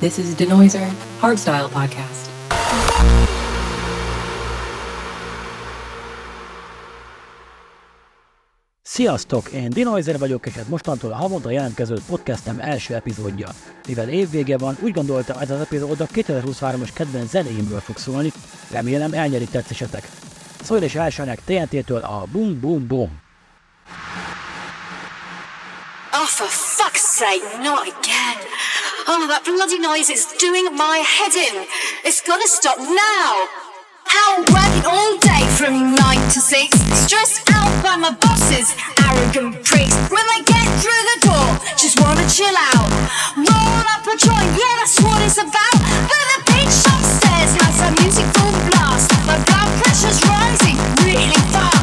This is Denoiser Hardstyle Podcast. Sziasztok! Én Dinoizer vagyok, és ez mostantól a havonta jelentkező podcastem első epizódja. Mivel évvége van, úgy gondoltam, ez az epizód a 2023-as kedvenc zenéimből fog szólni, remélem elnyeri tetszesetek. Szólj és elsőnek TNT-től a Boom Boom Boom. For fuck's sake, not again. Oh, that bloody noise is doing my head in. It's gotta stop now. Out working all day from nine to six. Stressed out by my bosses, arrogant pricks. When they get through the door, just wanna chill out. Roll up a joint, yeah, that's what it's about. But the bitch upstairs has her music full blast. My blood pressure's rising really fast.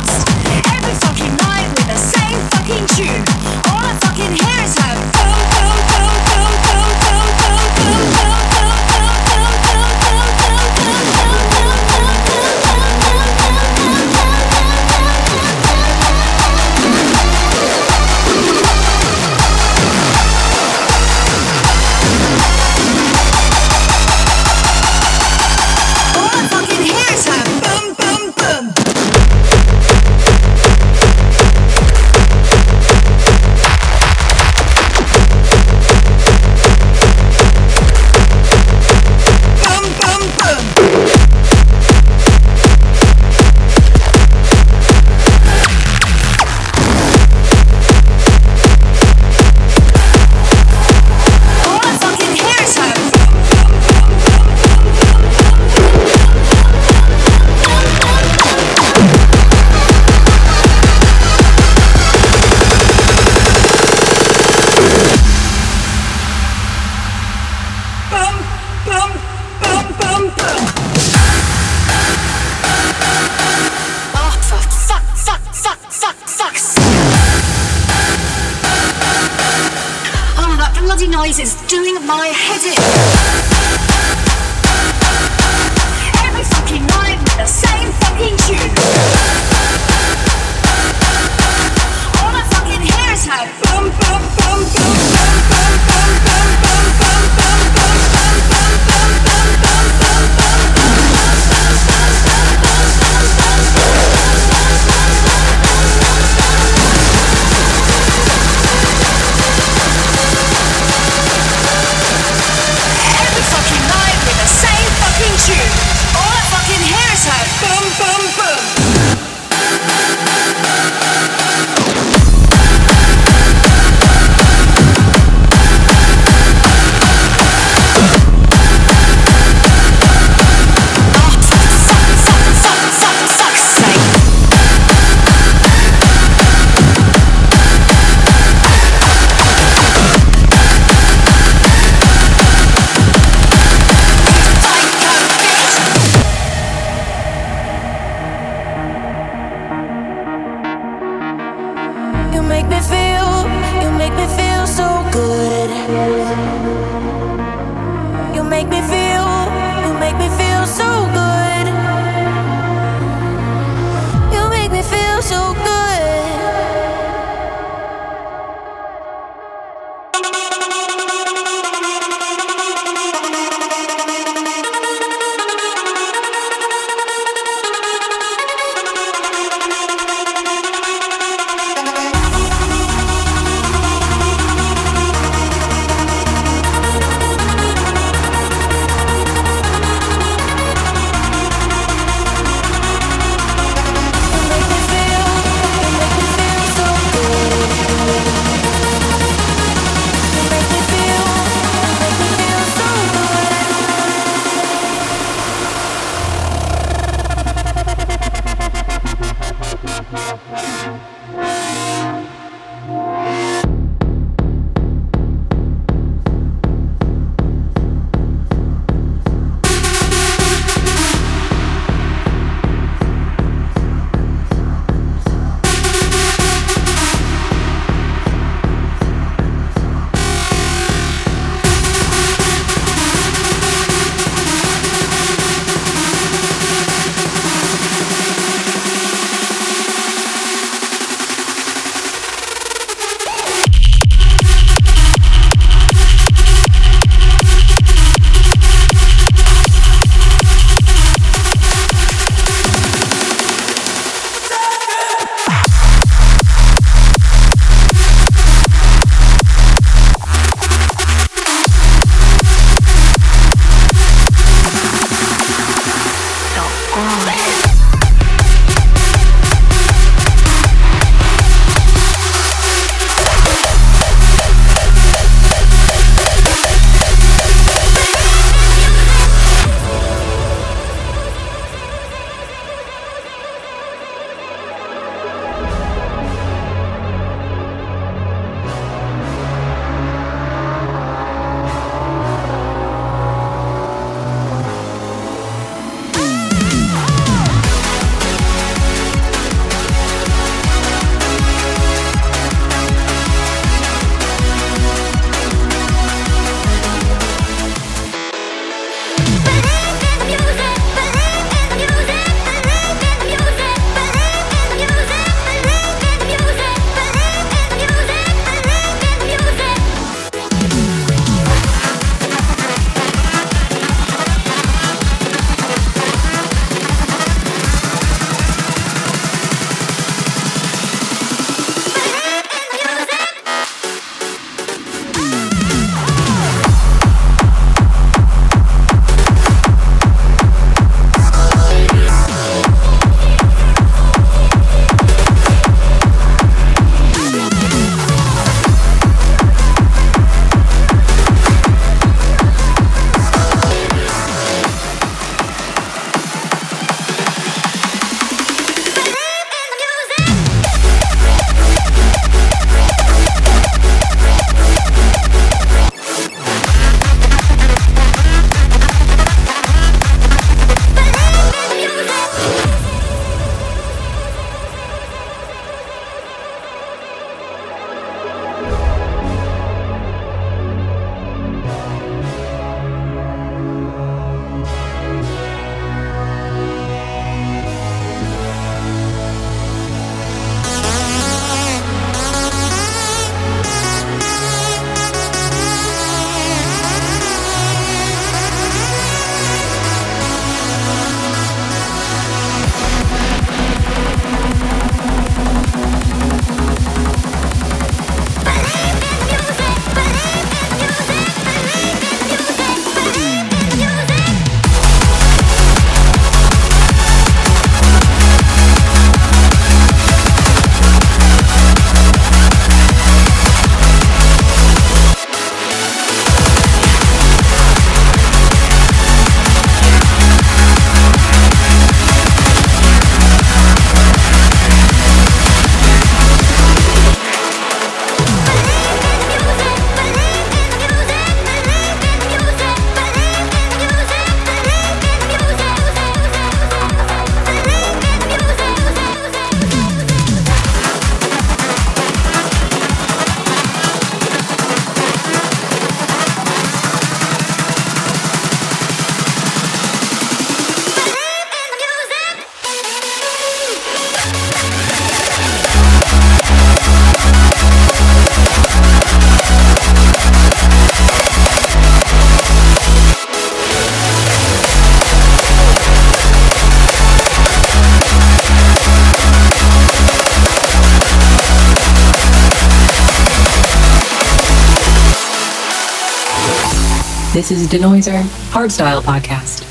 Hardstyle Podcast.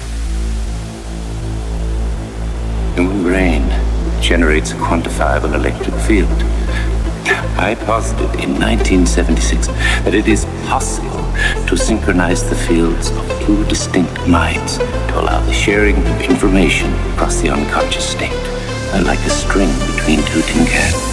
Human brain generates a quantifiable electric field. I posited in 1976 that it is possible to synchronize the fields of two distinct minds to allow the sharing of information across the unconscious state, like a string between two tin cans.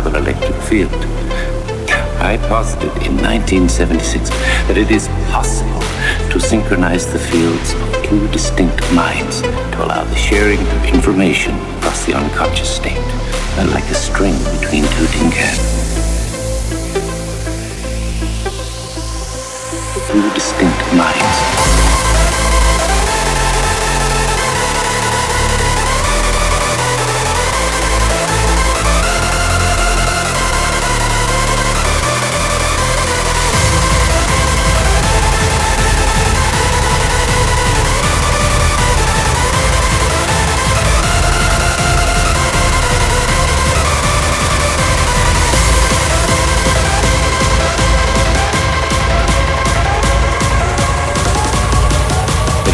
Electric field. I posited in 1976 that it is possible to synchronize the fields of two distinct minds to allow the sharing of information across the unconscious state, like a string between two tin cans. Two distinct minds.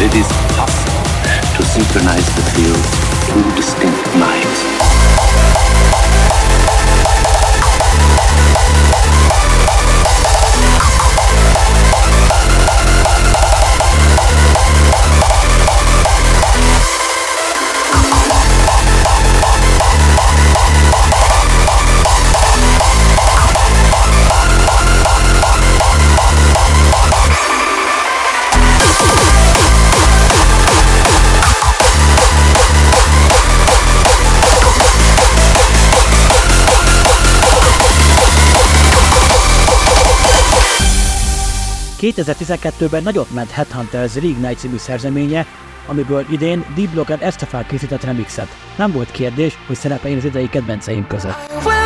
It is possible to synchronize the fields two distinct ...2012-ben nagyot ment Headhunters Reignite című szerzeménye, amiből idén D-Blocker Estefan készített remixet. Nem volt kérdés, hogy szerepeljen az idei kedvenceim között.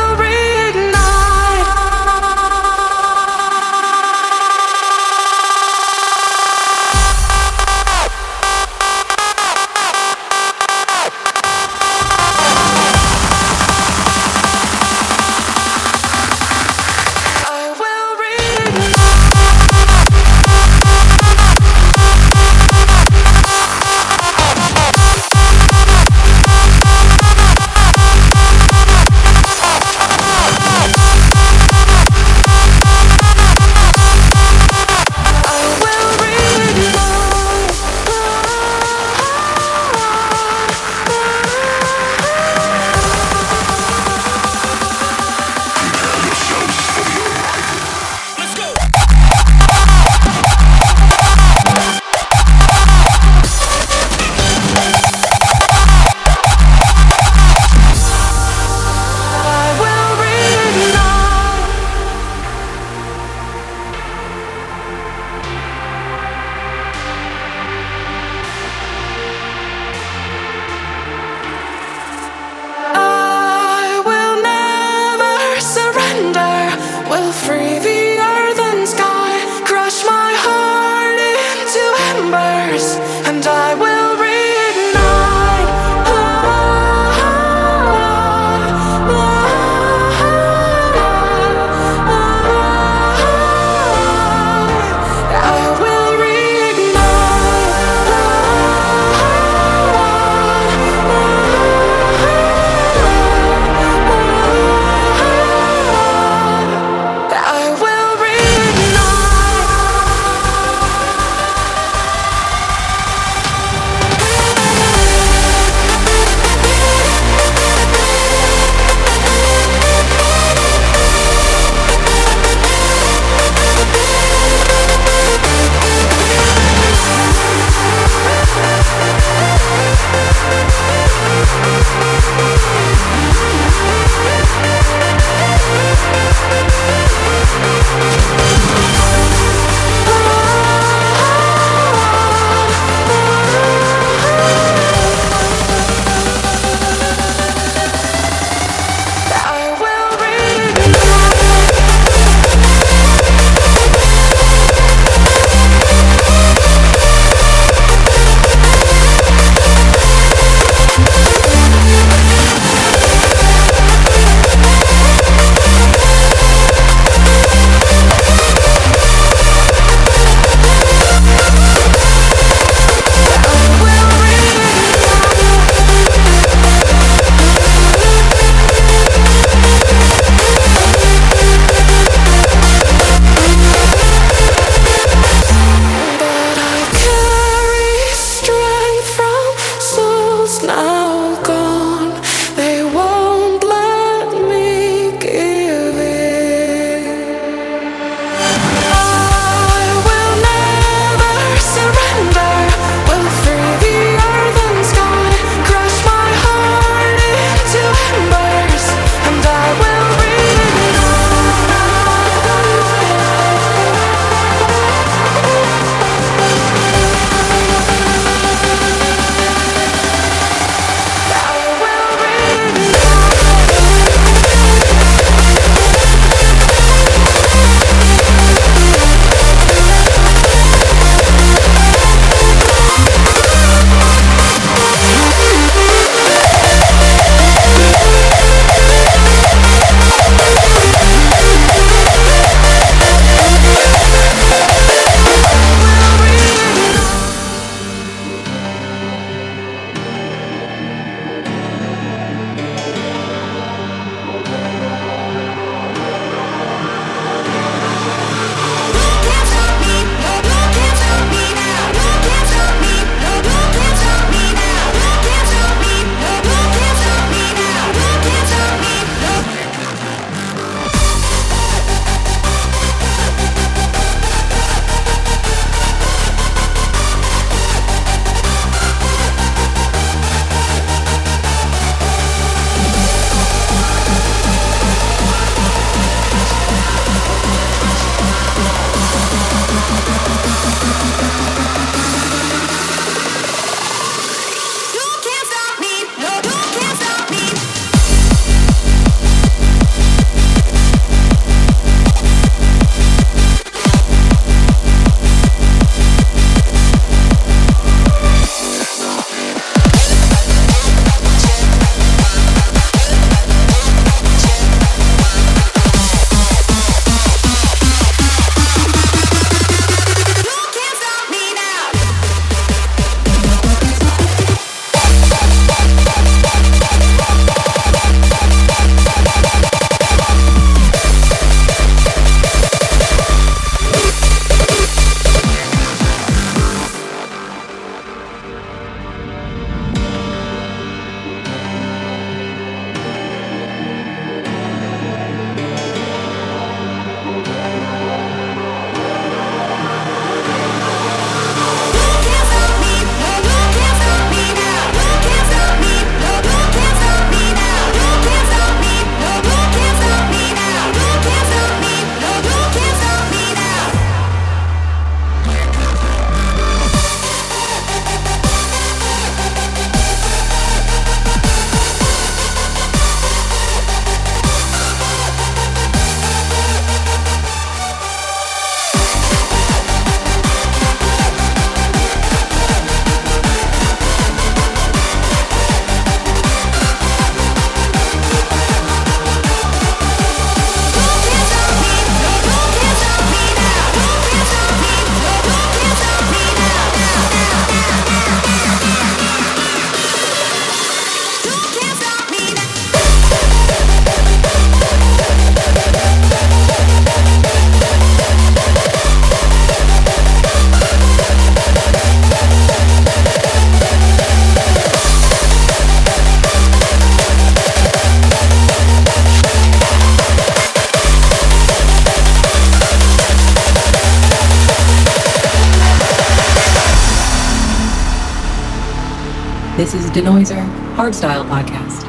Denoiser Hardstyle Podcast.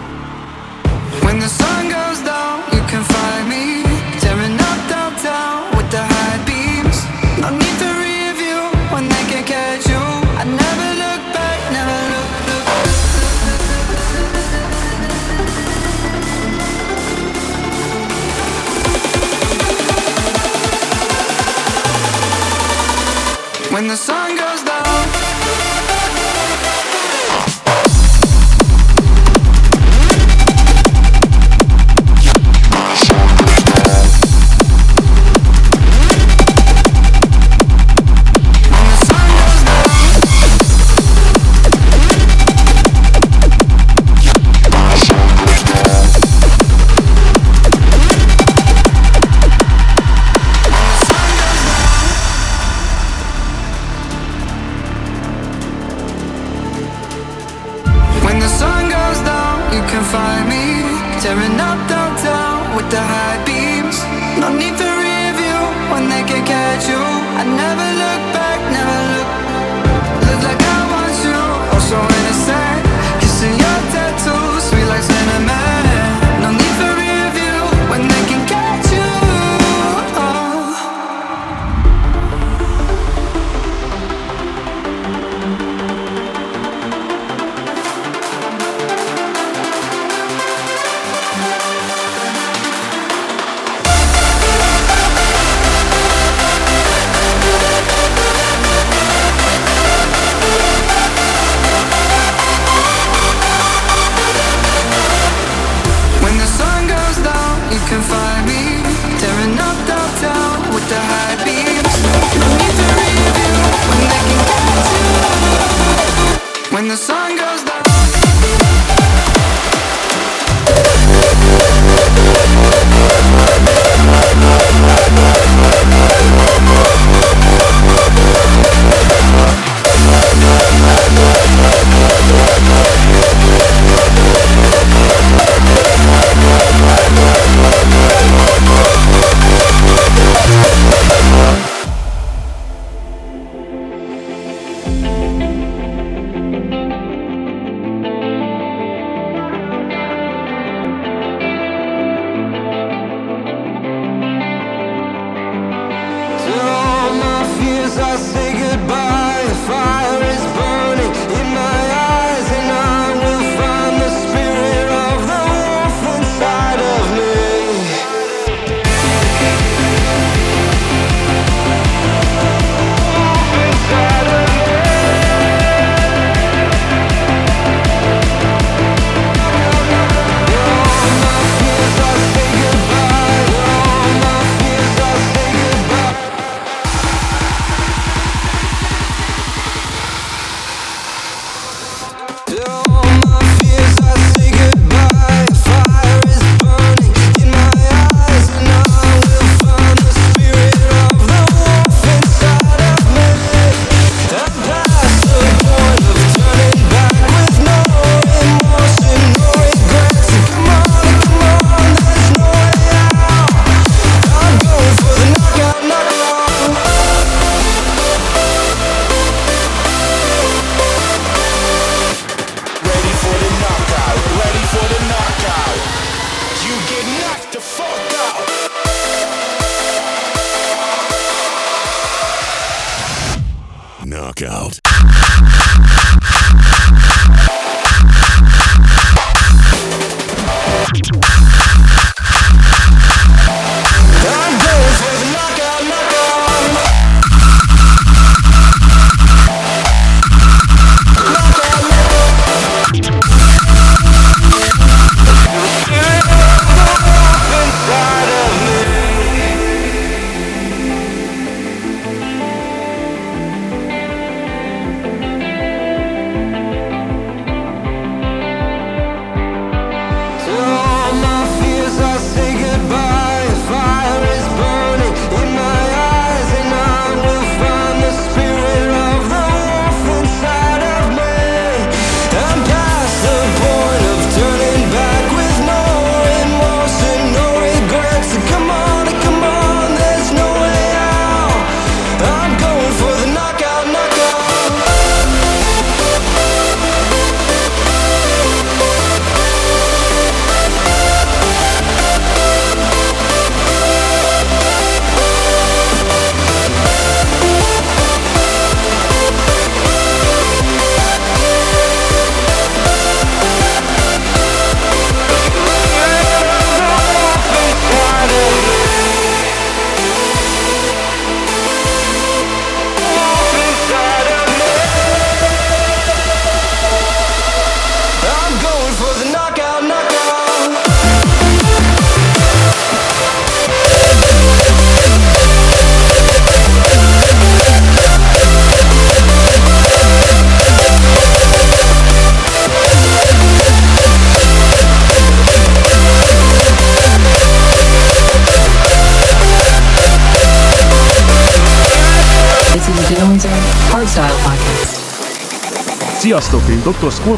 When the sun goes down, you can find me tearing up downtown with the high beams. No need to review when they can catch you. I never look back, never look. look. When the sun goes down.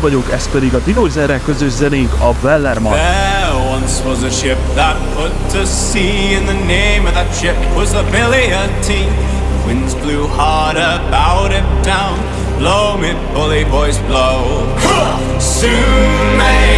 vagyok, ez pedig a Dinozerrel közös zenénk, a Wellerman. There once was a ship that put to sea, and the name of that ship was the Billy Winds blew hard about it down, blow me bully boys blow. Soon may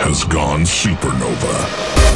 has gone supernova.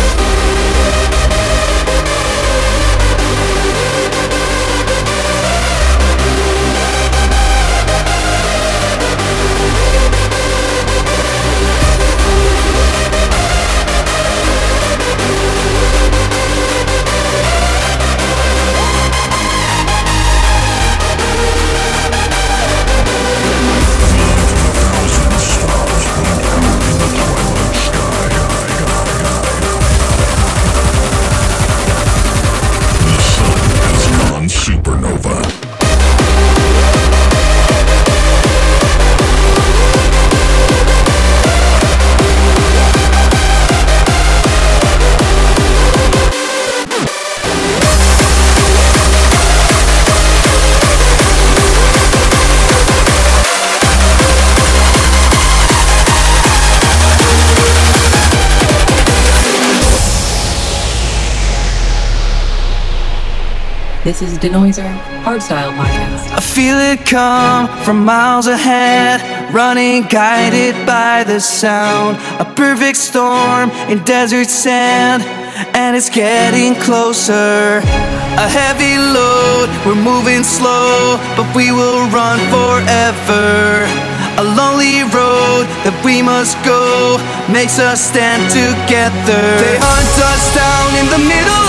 This is Denoiser Hardstyle Podcast. I feel it come from miles ahead, running guided by the sound. A perfect storm in desert sand, and it's getting closer. A heavy load, we're moving slow, but we will run forever. A lonely road that we must go makes us stand together. They hunt us down in the middle.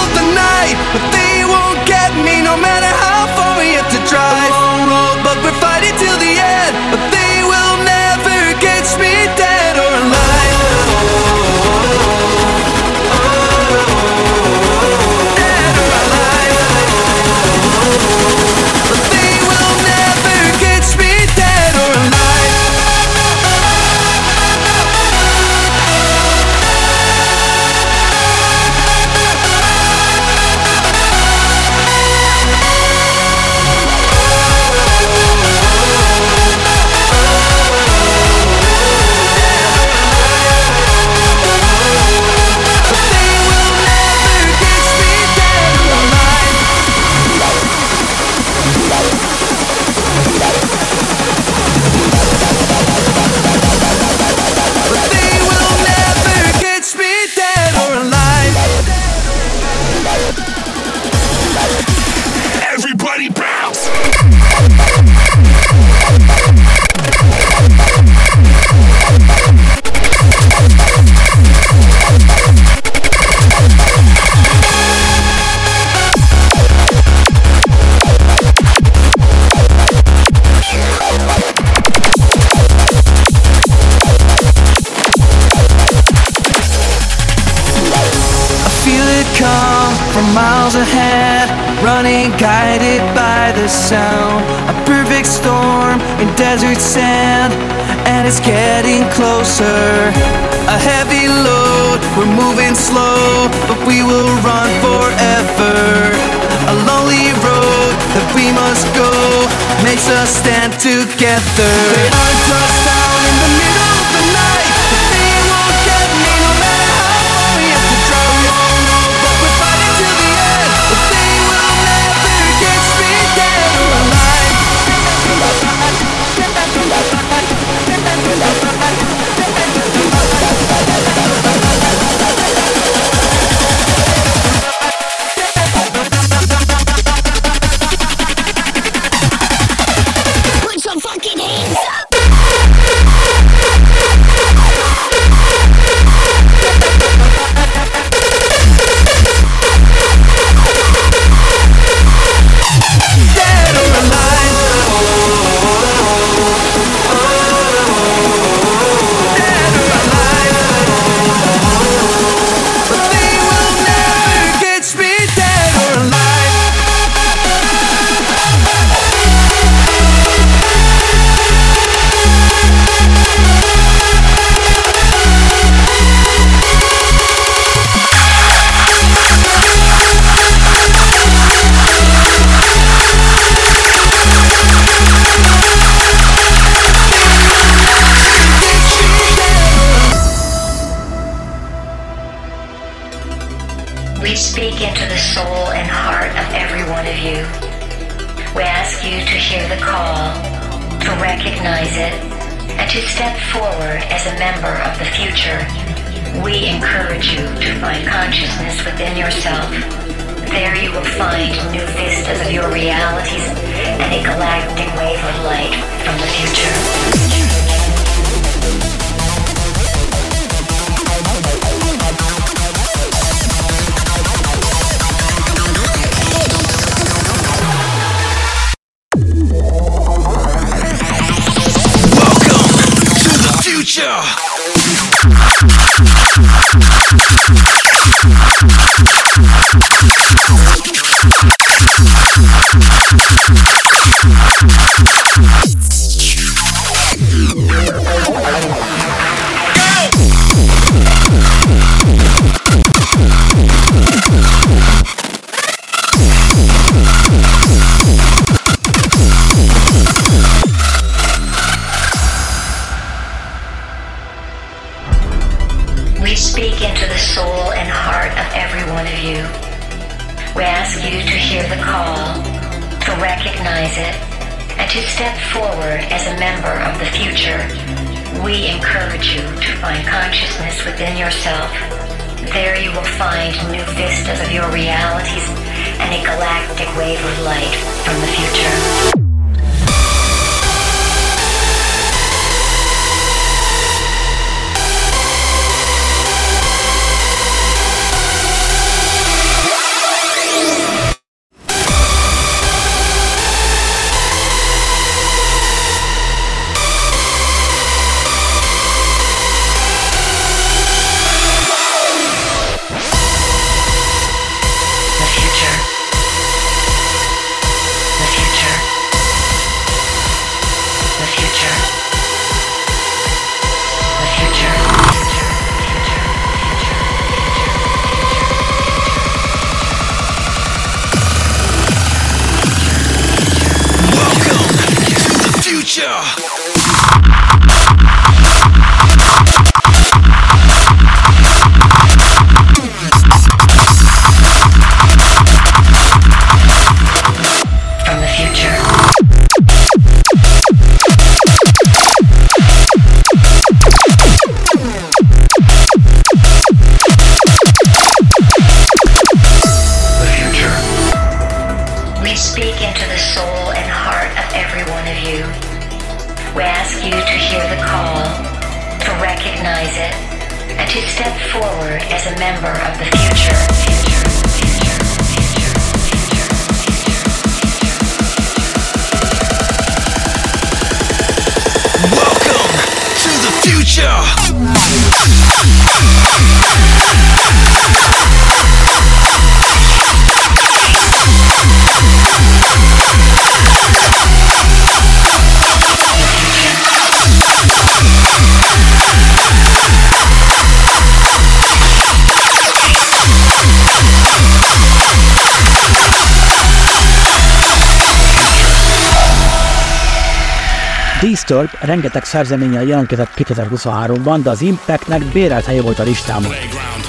Disturbed rengeteg szerzeménnyel jelentkezett 2023-ban, de az Impactnek bérelt helye volt a listámon.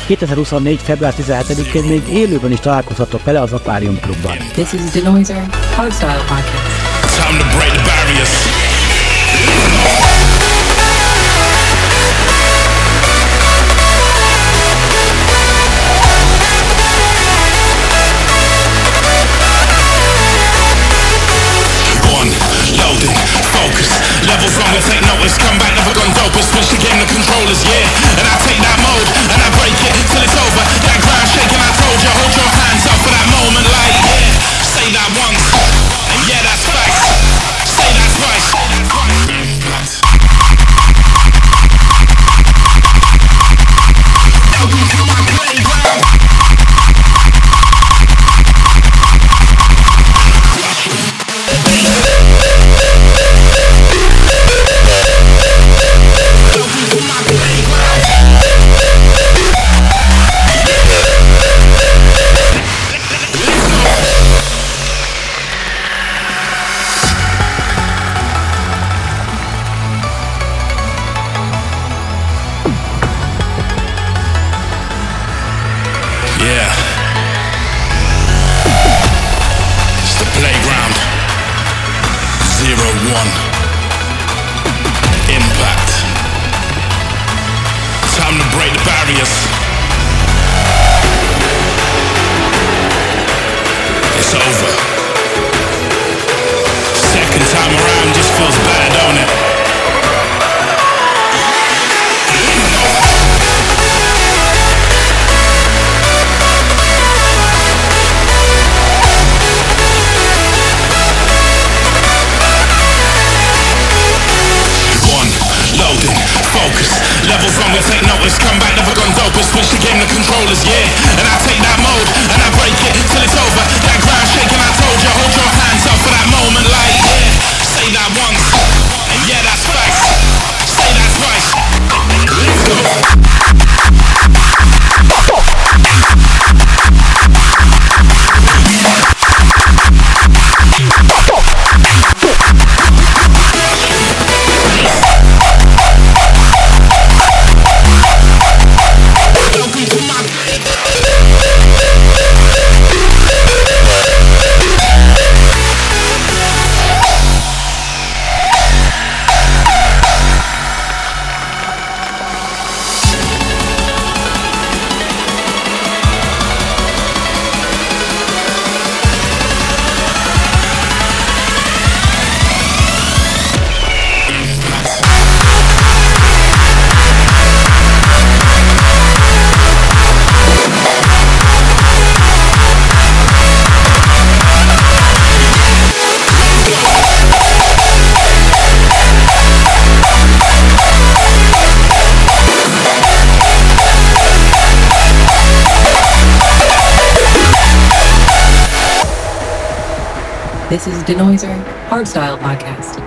2024. február 17-én még élőben is találkozhatok vele az Aquarium Klubban. This is the Noiser Hardstyle Podcast. Time to break the barriers. rollers, yeah. And I take that one. Impact. Time to break the barriers. It's over. Second time around just feels bad, don't it? Switch the game, the controllers, yeah. And I take that mode, and I break it till it's over. That ground shaking, I This is Denoiser Hardstyle Podcast.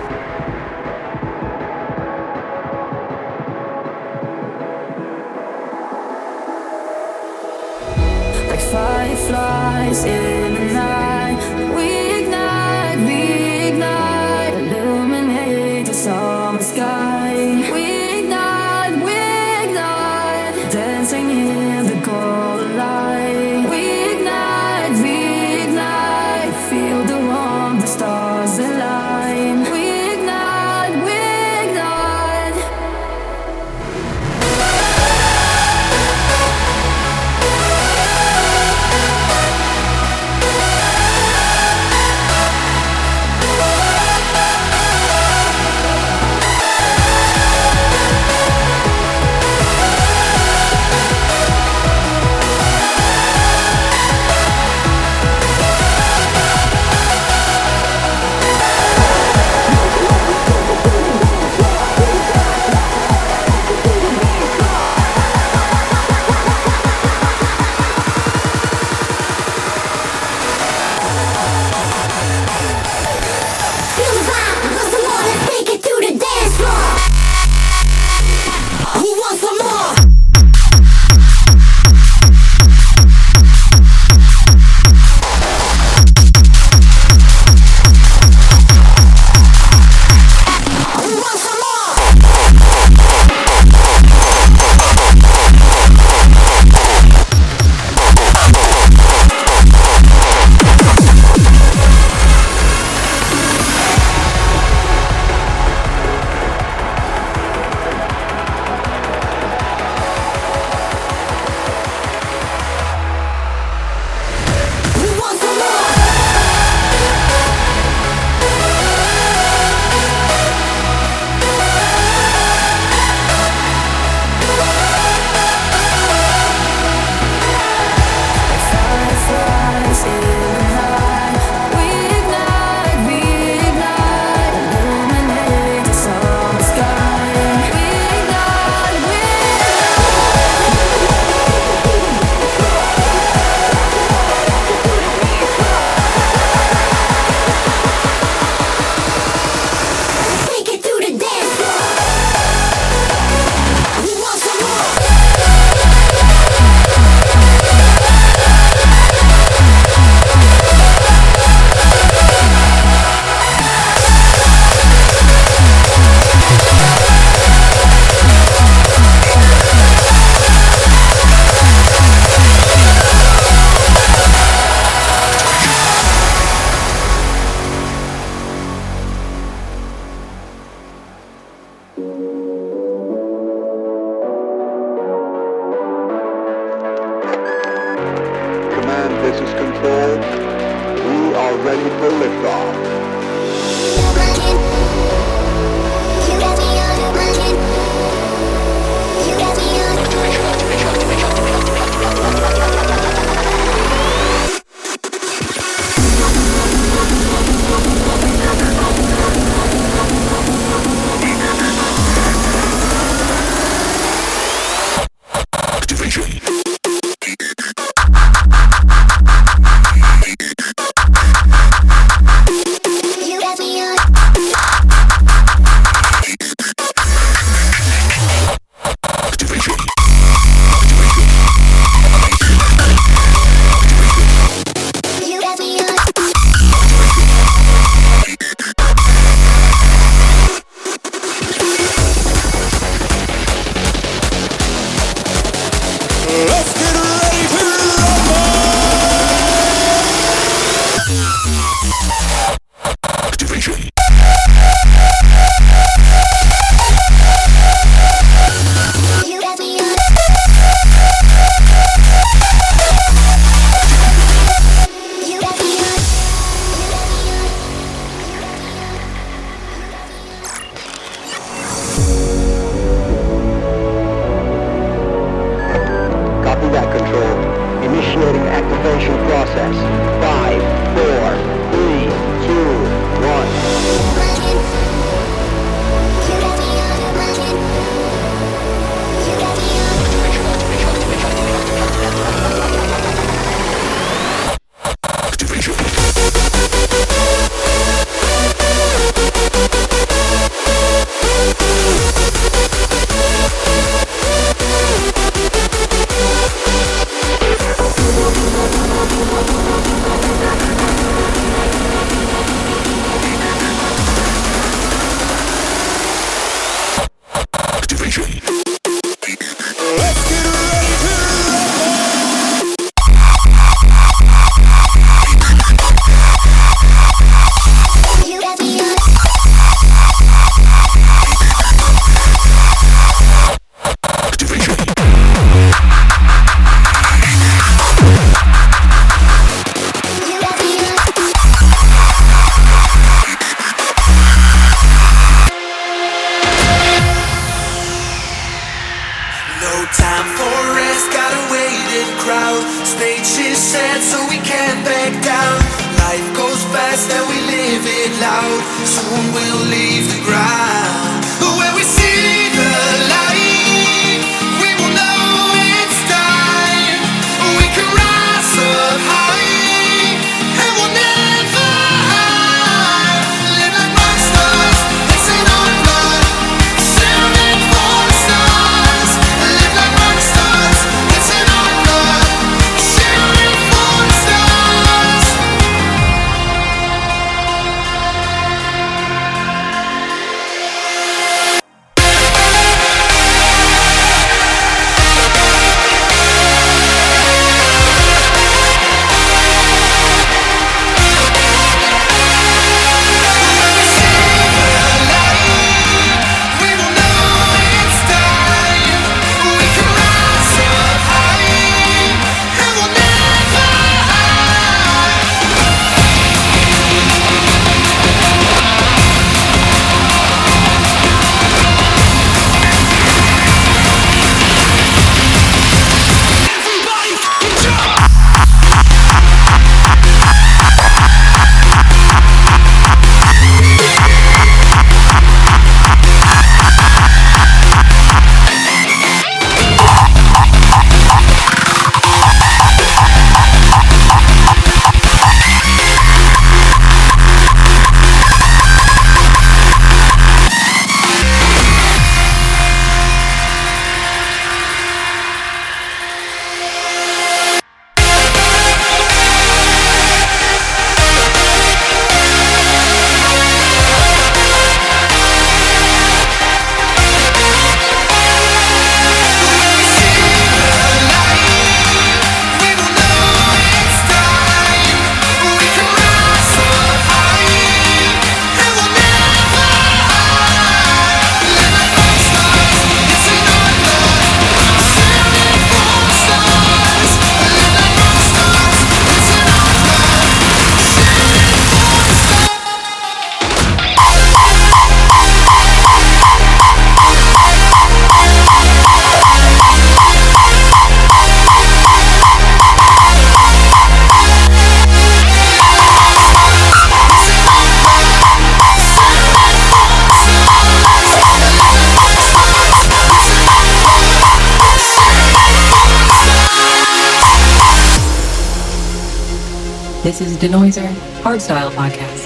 Denoiser Hardstyle Podcast.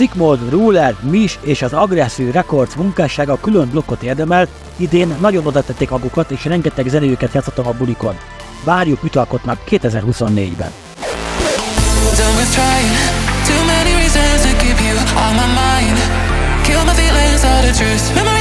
Sigmund, Ruler, Mis és az Aggressive Records munkássága külön blokkot érdemel, idén nagyon oda tették magukat és rengeteg zenéjüket játszottam a bulikon. Várjuk ütalkotnak 2024-ben. Too many